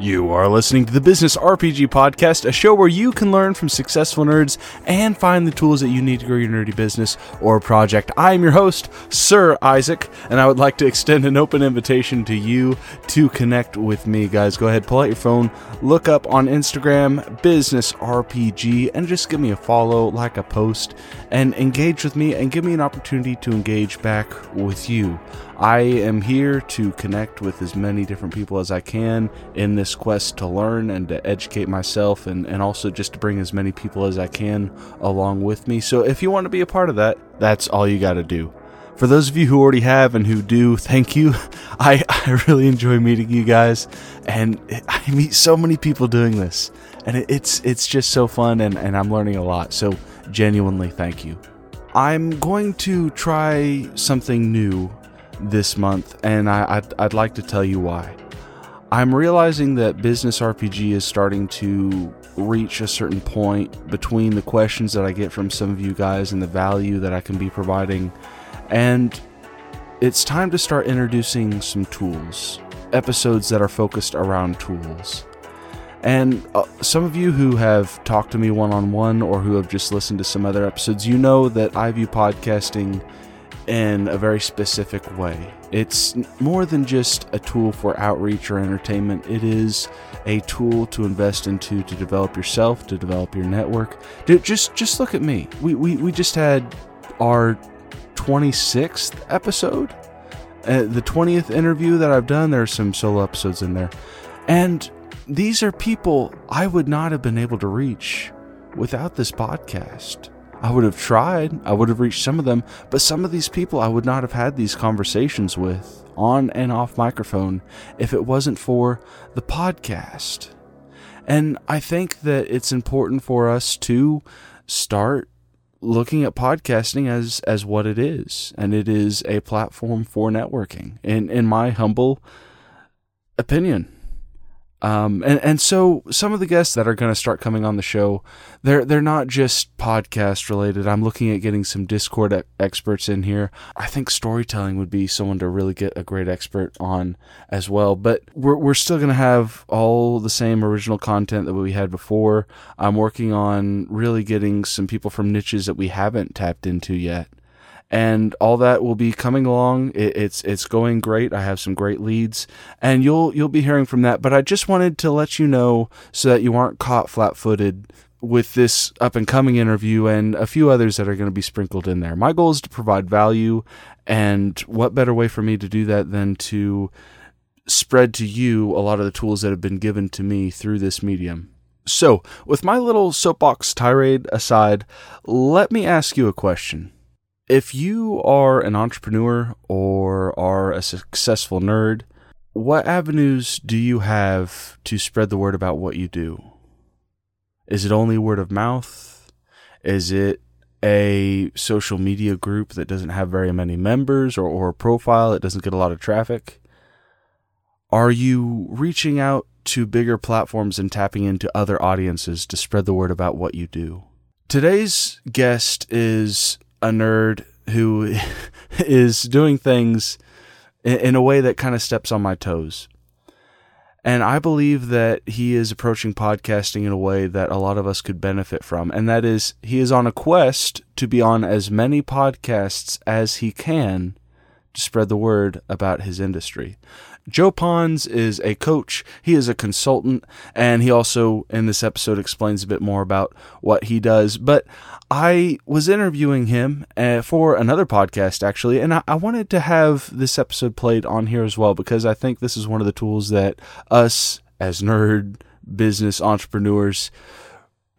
You are listening to the Business RPG Podcast, a show where you can learn from successful nerds and find the tools that you need to grow your nerdy business or project. I am your host, Sir Isaac, and I would like to extend an open invitation to you to connect with me, guys. Go ahead, pull out your phone, look up on Instagram, Business RPG, and just give me a follow, like a post, and engage with me and give me an opportunity to engage back with you. I am here to connect with as many different people as I can in this quest to learn and to educate myself and, and also just to bring as many people as I can along with me. So if you want to be a part of that, that's all you got to do. For those of you who already have and who do, thank you. I, I really enjoy meeting you guys, and I meet so many people doing this, and it, it's it's just so fun, and, and I'm learning a lot. So genuinely, thank you. I'm going to try something new this month, and I, I'd, I'd like to tell you why. I'm realizing that Business RPG is starting to reach a certain point between the questions that I get from some of you guys and the value that I can be providing, and it's time to start introducing some tools, episodes that are focused around tools. And uh, some of you who have talked to me one on one or who have just listened to some other episodes, you know that I view podcasting in a very specific way. It's more than just a tool for outreach or entertainment. It is a tool to invest into to develop yourself, to develop your network. Dude, just just look at me. We we, we just had our 26th episode. Uh, the 20th interview that I've done, there's some solo episodes in there. And these are people I would not have been able to reach without this podcast. I would have tried, I would have reached some of them, but some of these people I would not have had these conversations with on and off microphone if it wasn't for the podcast. And I think that it's important for us to start looking at podcasting as as what it is, and it is a platform for networking. In in my humble opinion. Um, and, and so some of the guests that are going to start coming on the show, they're, they're not just podcast related. I'm looking at getting some Discord experts in here. I think storytelling would be someone to really get a great expert on as well. But we're, we're still going to have all the same original content that we had before. I'm working on really getting some people from niches that we haven't tapped into yet and all that will be coming along. It, it's it's going great. I have some great leads, and you'll you'll be hearing from that. But I just wanted to let you know so that you aren't caught flat-footed with this up and coming interview and a few others that are going to be sprinkled in there. My goal is to provide value, and what better way for me to do that than to spread to you a lot of the tools that have been given to me through this medium. So, with my little soapbox tirade aside, let me ask you a question if you are an entrepreneur or are a successful nerd, what avenues do you have to spread the word about what you do? Is it only word of mouth? Is it a social media group that doesn't have very many members or, or a profile that doesn't get a lot of traffic? Are you reaching out to bigger platforms and tapping into other audiences to spread the word about what you do? Today's guest is a nerd who is doing things in, a way that kind of steps on my toes. And I believe that he is approaching podcasting in a way that a lot of us could benefit from. And that is, he is on a quest to be on as many podcasts as he can spread the word about his industry. Joe Ponds is a coach, he is a consultant, and he also, in this episode, explains a bit more about what he does. But I was interviewing him uh, for another podcast, actually, and I, I wanted to have this episode played on here as well because I think this is one of the tools that us, as nerd business entrepreneurs,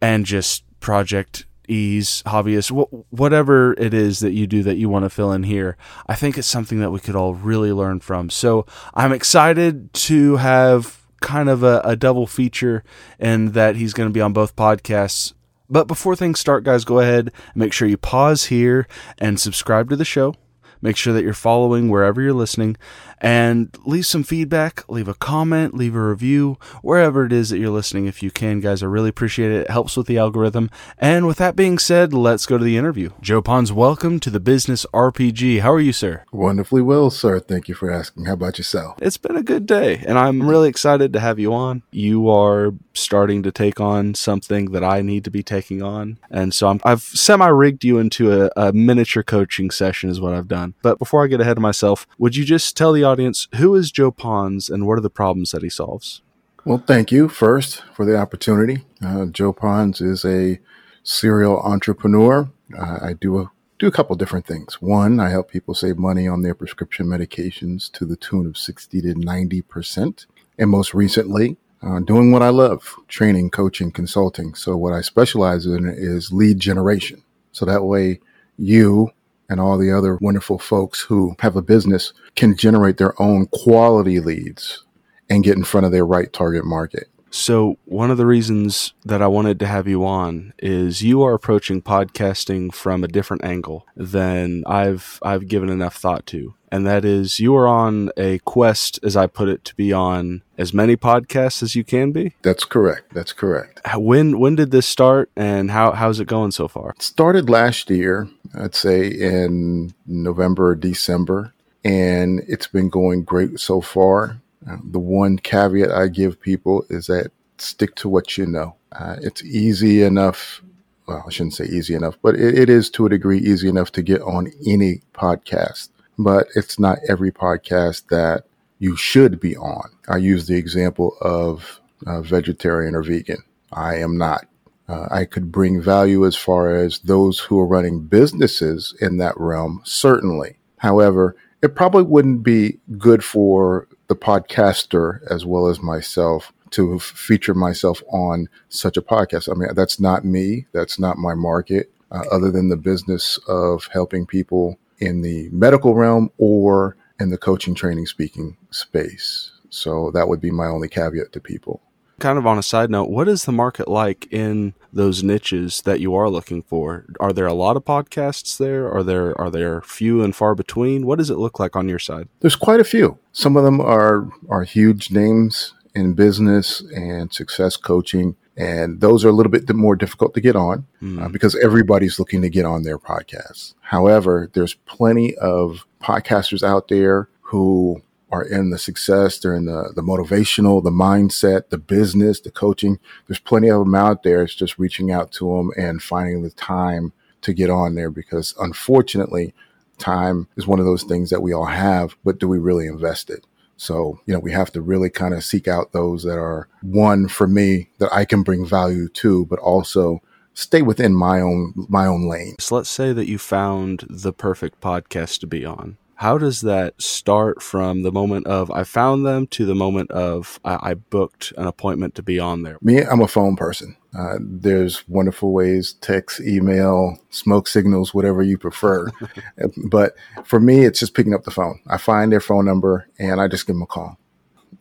and just project ease, hobbyist, wh- whatever it is that you do that you want to fill in here, I think it's something that we could all really learn from. So I'm excited to have kind of a, a double feature and that he's going to be on both podcasts. But before things start, guys, go ahead and make sure you pause here and subscribe to the show Make sure that you're following wherever you're listening and leave some feedback, leave a comment, leave a review, wherever it is that you're listening if you can, guys. I really appreciate it. It helps with the algorithm. And with that being said, let's go to the interview. Joe Ponds, welcome to the Business RPG. How are you, sir? Wonderfully well, sir. Thank you for asking. How about yourself? It's been a good day, and I'm really excited to have you on. You are starting to take on something that I need to be taking on. And so i have semi rigged you into a, a miniature coaching session, is what I've done. But before I get ahead of myself, would you just tell the audience who is Joe Ponds and what are the problems that he solves? Well, thank you first for the opportunity. Uh, Joe Ponds is a serial entrepreneur. Uh, I do a do a couple different things. One, I help people save money on their prescription medications to the tune of 60 to 90%. And most recently, uh, doing what I love, training, coaching, consulting. So what I specialize in is lead generation. So that way you and all the other wonderful folks who have a business can generate their own quality leads and get in front of their right target market. So, one of the reasons that I wanted to have you on is you are approaching podcasting from a different angle than I've I've given enough thought to. And that is you are on a quest as I put it to be on as many podcasts as you can be. That's correct. That's correct. When when did this start and how how's it going so far? It started last year, I'd say in November or December, and it's been going great so far the one caveat I give people is that stick to what you know. Uh, it's easy enough. Well, I shouldn't say easy enough, but it, it is to a degree easy enough to get on any podcast. But it's not every podcast that you should be on. I use the example of uh, vegetarian or vegan. I am not. Uh, I could bring value as far as those who are running businesses in that realm, certainly. However, it probably wouldn't be good for the podcaster as well as myself to feature myself on such a podcast. I mean, that's not me. That's not my market, uh, other than the business of helping people in the medical realm or in the coaching, training, speaking space. So that would be my only caveat to people kind of on a side note, what is the market like in those niches that you are looking for? Are there a lot of podcasts there? Are there are there few and far between? What does it look like on your side? There's quite a few. Some of them are are huge names in business and success coaching. And those are a little bit more difficult to get on mm. uh, because everybody's looking to get on their podcasts. However, there's plenty of podcasters out there who are in the success, they're in the, the motivational, the mindset, the business, the coaching. There's plenty of them out there. It's just reaching out to them and finding the time to get on there because unfortunately, time is one of those things that we all have, but do we really invest it? So, you know, we have to really kind of seek out those that are one for me that I can bring value to, but also stay within my own my own lane. So let's say that you found the perfect podcast to be on how does that start from the moment of I found them to the moment of I, I booked an appointment to be on there? Me, I'm a phone person. Uh, there's wonderful ways, text, email, smoke signals, whatever you prefer. but for me, it's just picking up the phone. I find their phone number and I just give them a call.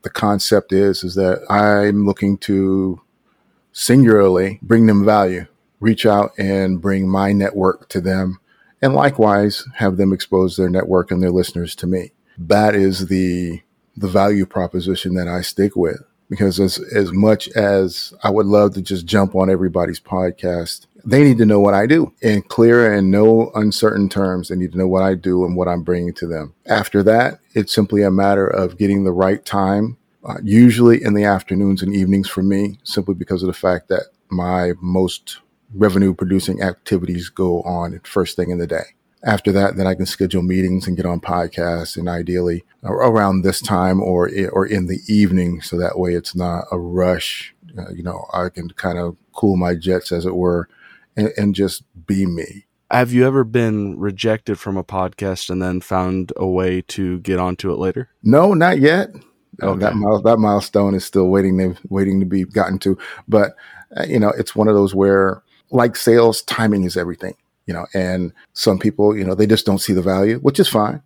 The concept is, is that I'm looking to singularly bring them value, reach out and bring my network to them and likewise have them expose their network and their listeners to me. That is the the value proposition that I stick with because as as much as I would love to just jump on everybody's podcast, they need to know what I do in clear and no uncertain terms. They need to know what I do and what I'm bringing to them. After that, it's simply a matter of getting the right time, uh, usually in the afternoons and evenings for me, simply because of the fact that my most revenue producing activities go on first thing in the day. After that, then I can schedule meetings and get on podcasts and ideally around this time or, or in the evening. So that way it's not a rush. Uh, you know, I can kind of cool my jets as it were and, and just be me. Have you ever been rejected from a podcast and then found a way to get onto it later? No, not yet. Okay. that, mile, that milestone is still waiting to, waiting to be gotten to. But, uh, you know, it's one of those where like sales, timing is everything, you know, and some people, you know, they just don't see the value, which is fine.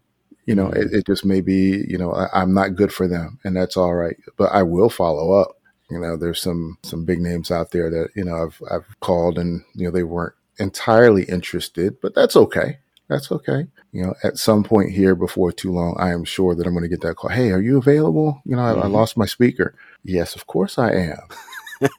You know, it, it just may be, you know, I, I'm not good for them and that's all right, but I will follow up. You know, there's some, some big names out there that, you know, I've, I've called and, you know, they weren't entirely interested, but that's okay. That's okay. You know, at some point here before too long, I am sure that I'm going to get that call. Hey, are you available? You know, I, I Mhm. lost my speaker. Yes, of course I am.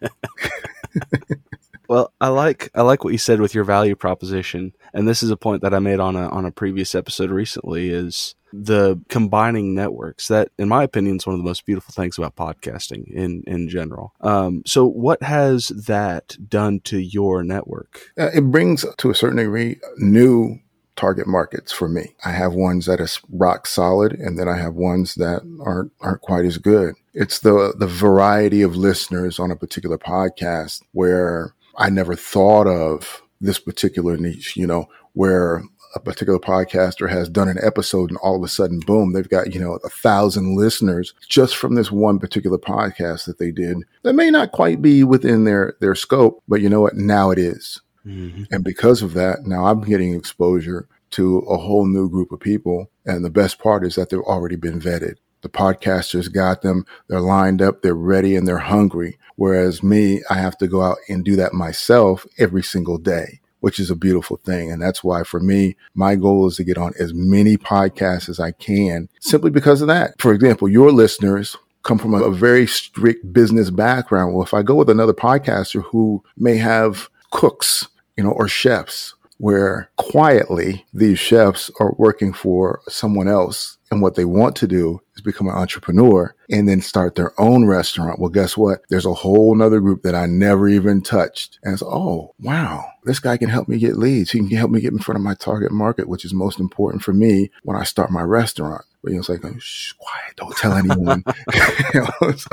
Well, I like I like what you said with your value proposition, and this is a point that I made on a on a previous episode recently. Is the combining networks that, in my opinion, is one of the most beautiful things about podcasting in in general. Um, so, what has that done to your network? Uh, it brings to a certain degree new target markets for me. I have ones that are rock solid, and then I have ones that aren't aren't quite as good. It's the the variety of listeners on a particular podcast where I never thought of this particular niche. You know, where a particular podcaster has done an episode and all of a sudden, boom, they've got, you know, a thousand listeners just from this one particular podcast that they did that may not quite be within their, their scope, but you know what? Now it is. Mm-hmm. And because of that, now I'm getting exposure to a whole new group of people. And the best part is that they've already been vetted. The podcasters got them, they're lined up, they're ready, and they're hungry. Whereas me, I have to go out and do that myself every single day, which is a beautiful thing. And that's why for me, my goal is to get on as many podcasts as I can simply because of that. For example, your listeners come from a, a very strict business background. Well, if I go with another podcaster who may have cooks, you know, or chefs, where quietly these chefs are working for someone else and what they want to do is become an entrepreneur and then start their own restaurant. Well, guess what? There's a whole nother group that I never even touched. And it's, oh, wow, this guy can help me get leads. He can help me get in front of my target market, which is most important for me when I start my restaurant. But you know, it's like, oh, shh, quiet, don't tell anyone. You know, so-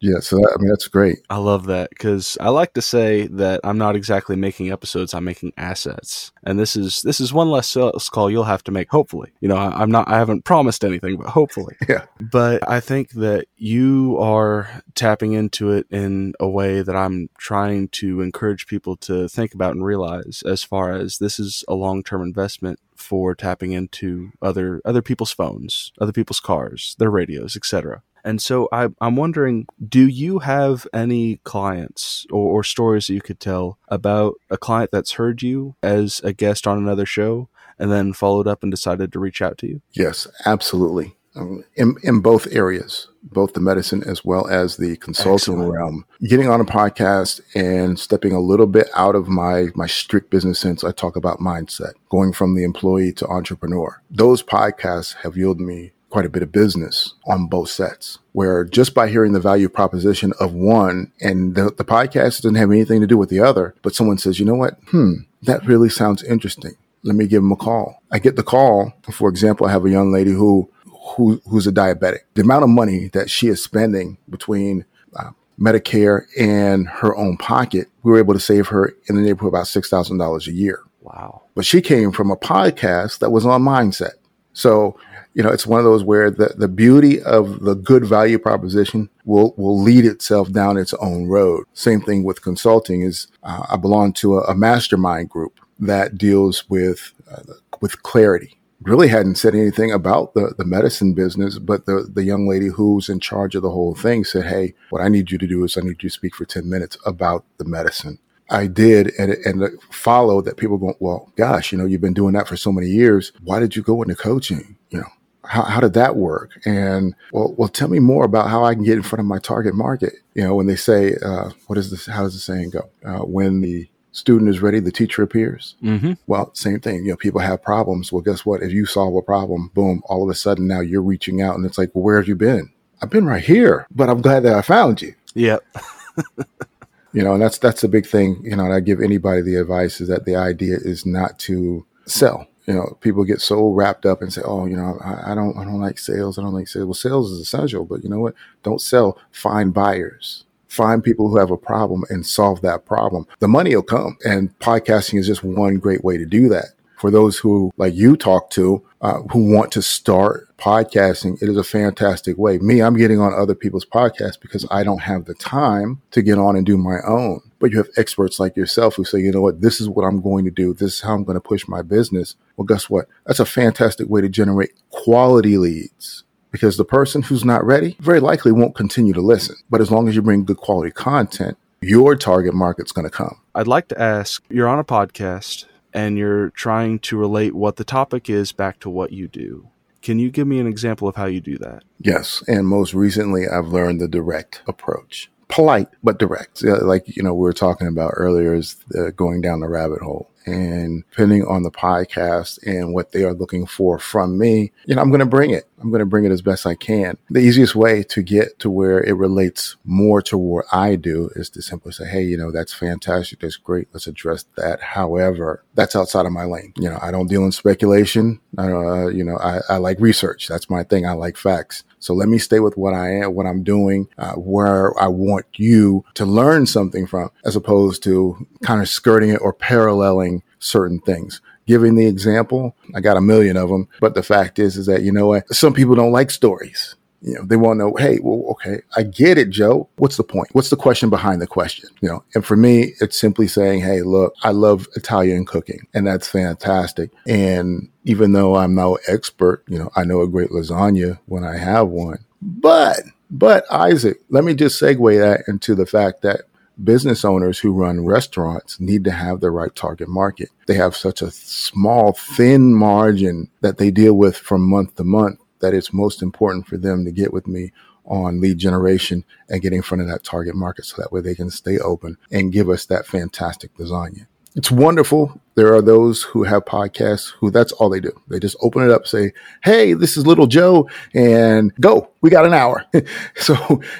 yeah, so that, I mean, that's great. I love that because I like to say that I'm not exactly making episodes; I'm making assets, and this is this is one less sales call you'll have to make. Hopefully, you know, I, I'm not, I haven't promised anything, but hopefully, Yeah. But I think that you are tapping into it in a way that I'm trying to encourage people to think about and realize, as far as this is a long term investment for tapping into other other people's phones, other people's cars, their radios, etc. And so I, I'm wondering, do you have any clients or, or stories that you could tell about a client that's heard you as a guest on another show and then followed up and decided to reach out to you? Yes, absolutely. Um, in, in both areas, both the medicine as well as the consulting Excellent. realm, getting on a podcast and stepping a little bit out of my, my strict business sense. I talk about mindset, going from the employee to entrepreneur. Those podcasts have yielded me quite a bit of business on both sets where just by hearing the value proposition of one and the, the podcast doesn't have anything to do with the other, but someone says, you know what? Hmm, that really sounds interesting. Let me give them a call. I get the call. For example, I have a young lady who, who who's a diabetic. The amount of money that she is spending between uh, Medicare and her own pocket, we were able to save her in the neighborhood about six thousand dollars a year. Wow. But she came from a podcast that was on mindset. So, you know, it's one of those where the, the beauty of the good value proposition will, will lead itself down its own road. Same thing with consulting is uh, I belong to a, a mastermind group that deals with, uh, with clarity. Really hadn't said anything about the, the medicine business, but the, the young lady who's in charge of the whole thing said, Hey, what I need you to do is I need you to speak for 10 minutes about the medicine. I did, and and followed that people go, well, gosh, you know, you've been doing that for so many years. Why did you go into coaching? You know, how, how did that work? And well, well, tell me more about how I can get in front of my target market. You know, when they say, uh, what is this? How does the saying go? Uh, when the student is ready, the teacher appears. Mm-hmm. Well, same thing. You know, people have problems. Well, guess what? If you solve a problem, boom, all of a sudden now you're reaching out, and it's like, well, where have you been? I've been right here, but I'm glad that I found you Yep. you know and that's that's a big thing you know and i give anybody the advice is that the idea is not to sell you know people get so wrapped up and say oh you know i, I don't i don't like sales i don't like sales well sales is essential but you know what don't sell find buyers find people who have a problem and solve that problem. The money will come and podcasting is just one great way to do that. For those who like you talk to uh, who want to start podcasting it is a fantastic way. Me i'm getting on other people's podcasts because i don't have the time to get on and do my own. But you have experts like yourself who say you know what? This is what i'm going to do. This is how i'm going to push my business. Well guess what? That's a fantastic way to generate quality leads because the person who's not ready very likely won't continue to listen but as long as you bring good quality content your target market's going to come I'd like to ask you're on a podcast and you're trying to relate what the topic is back to what you do. Can you give me an example of how you do that? Yes. And most recently, I've learned the direct approach. Polite, but direct. Like, you know, we were talking about earlier is going down the rabbit hole and depending on the podcast and what they are looking for from me, you know, I'm going to bring it. I'm going to bring it as best I can. The easiest way to get to where it relates more to what I do is to simply say, Hey, you know, that's fantastic. That's great. Let's address that. However, that's outside of my lane. You know, I don't deal in speculation. I, uh, you know, I, I like research. That's my thing. I like facts. So let me stay with what I am, what I'm doing, uh, where I want you to learn something from, as opposed to kind of skirting it or paralleling certain things. Giving the example, I got a million of them, but the fact is, is that, you know what? Some people don't like stories. You know, they want to know, hey, well, okay, I get it, Joe. What's the point? What's the question behind the question? You know, and for me, it's simply saying, hey, look, I love Italian cooking and that's fantastic. And even though I'm no expert, you know, I know a great lasagna when I have one. But, but Isaac, let me just segue that into the fact that business owners who run restaurants need to have the right target market. They have such a small, thin margin that they deal with from month to month that it's most important for them to get with me on lead generation and get in front of that target market so that way they can stay open and give us that fantastic lasagna. It's wonderful. There are those who have podcasts who that's all they do. They just open it up, say, Hey, this is little Joe and go. We got an hour. so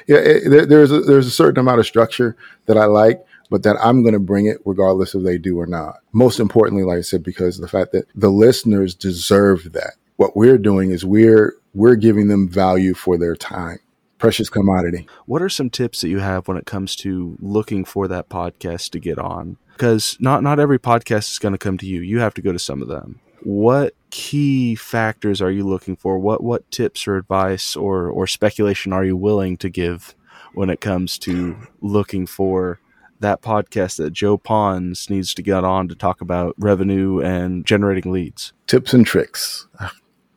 yeah, it, there's a, there's a certain amount of structure that I like but that I'm going to bring it regardless if they do or not. Most importantly, like I said, because the fact that the listeners deserve that what we're doing is we're we're giving them value for their time. Precious commodity. What are some tips that you have when it comes to looking for that podcast to get on? Because not not every podcast is going to come to you. You have to go to some of them. What key factors are you looking for? What what tips or advice or or speculation are you willing to give when it comes to looking for that podcast that Joe Ponds needs to get on to talk about revenue and generating leads. Tips and tricks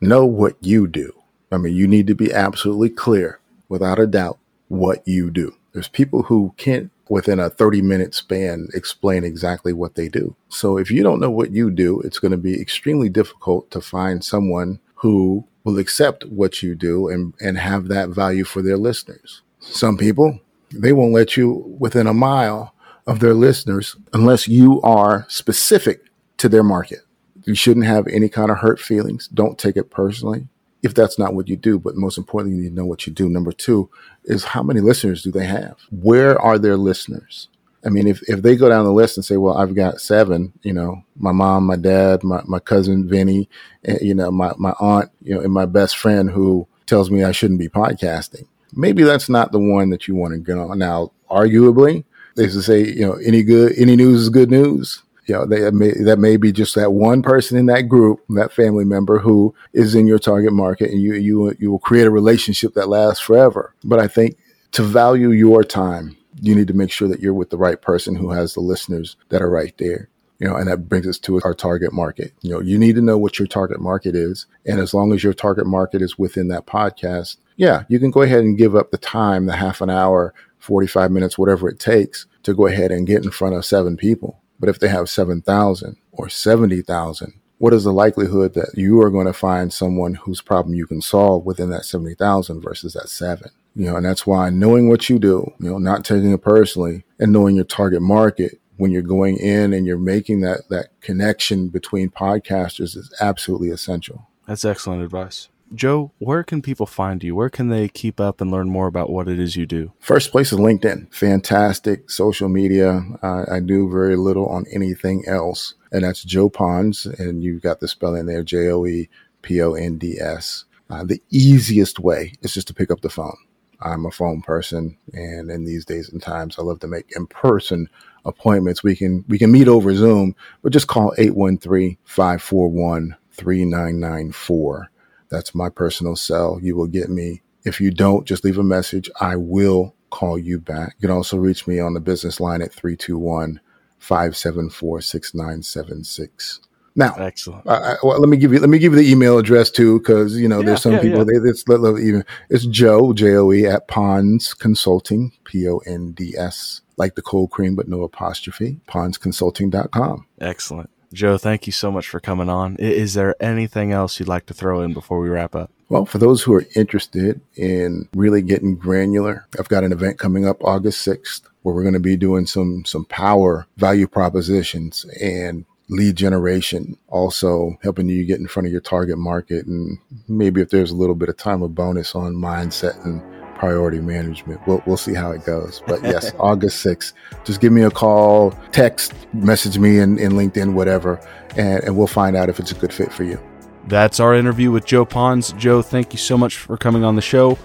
know what you do. I mean, you need to be absolutely clear, without a doubt, what you do. There's people who can't, within a 30 minute span, explain exactly what they do. So if you don't know what you do, it's going to be extremely difficult to find someone who will accept what you do and, and have that value for their listeners. Some people, they won't let you within a mile of their listeners unless you are specific to their market. You shouldn't have any kind of hurt feelings. Don't take it personally if that's not what you do. But most importantly, you need to know what you do. Number two is how many listeners do they have? Where are their listeners? I mean, if, if they go down the list and say, well, I've got seven, you know, my mom, my dad, my, my cousin Vinny, and, you know, my, my aunt, you know, and my best friend who tells me I shouldn't be podcasting. Maybe that's not the one that you want to go. Now, arguably, they used to say, you know, any good, any news is good news you know, they may, that may be just that one person in that group, that family member who is in your target market, and you you you will create a relationship that lasts forever. But I think to value your time, you need to make sure that you're with the right person who has the listeners that are right there. You know, and that brings us to our target market. You know, you need to know what your target market is, and as long as your target market is within that podcast, yeah, you can go ahead and give up the time, the half an hour, 45 minutes, whatever it takes to go ahead and get in front of seven people but if they have 7,000 or 70,000, what is the likelihood that you are going to find someone whose problem you can solve within that 70,000 versus that seven? You know, and that's why knowing what you do, you know, not taking it personally and knowing your target market when you're going in and you're making that, that connection between podcasters is absolutely essential. That's excellent advice. Joe, where can people find you? Where can they keep up and learn more about what it is you do? First place is LinkedIn. Fantastic social media. Uh, I do very little on anything else. And that's Joe Ponds. And you've got the spelling there J O E P O N D S. Uh, the easiest way is just to pick up the phone. I'm a phone person. And in these days and times, I love to make in person appointments. We can, we can meet over Zoom, but just call 813 541 3994 that's my personal cell. You will get me. If you don't, just leave a message. I will call you back. You can also reach me on the business line at 321 574 6976. Now, excellent. I, well, let me give you let me give you the email address too, because you know yeah, there's some yeah, people yeah. they it's even it's Joe J O E at Ponds Consulting P O N D S like the cold cream but no apostrophe pondsconsulting.com. Excellent. Joe, thank you so much for coming on. Is there anything else you'd like to throw in before we wrap up? Well, for those who are interested in really getting granular, I've got an event coming up August 6th where we're going to be doing some some power value propositions and lead generation, also helping you get in front of your target market and maybe if there's a little bit of time a bonus on mindset and priority management. We'll, we'll see how it goes. But yes, August 6th, just give me a call, text, message me in, in LinkedIn, whatever, and, and we'll find out if it's a good fit for you. That's our interview with Joe Ponds. Joe, thank you so much for coming on the show.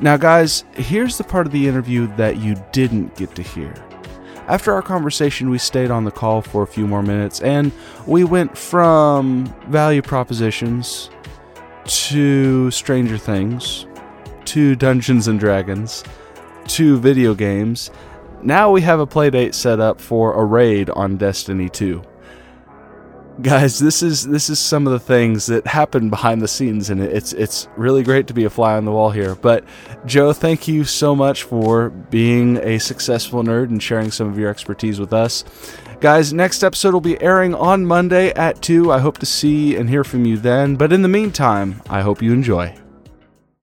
Now, guys, here's the part of the interview that you didn't get to hear. After our conversation, we stayed on the call for a few more minutes and we went from value propositions to Stranger Things to Dungeons and Dragons to video games. Now we have a playdate set up for a raid on Destiny 2 guys this is this is some of the things that happen behind the scenes and it's it's really great to be a fly on the wall here. But joe thank you so much for being a successful nerd and sharing some of your expertise with us. Guys next episode will be airing on monday at 2 i hope to see and hear from you then. But in the meantime i hope you enjoy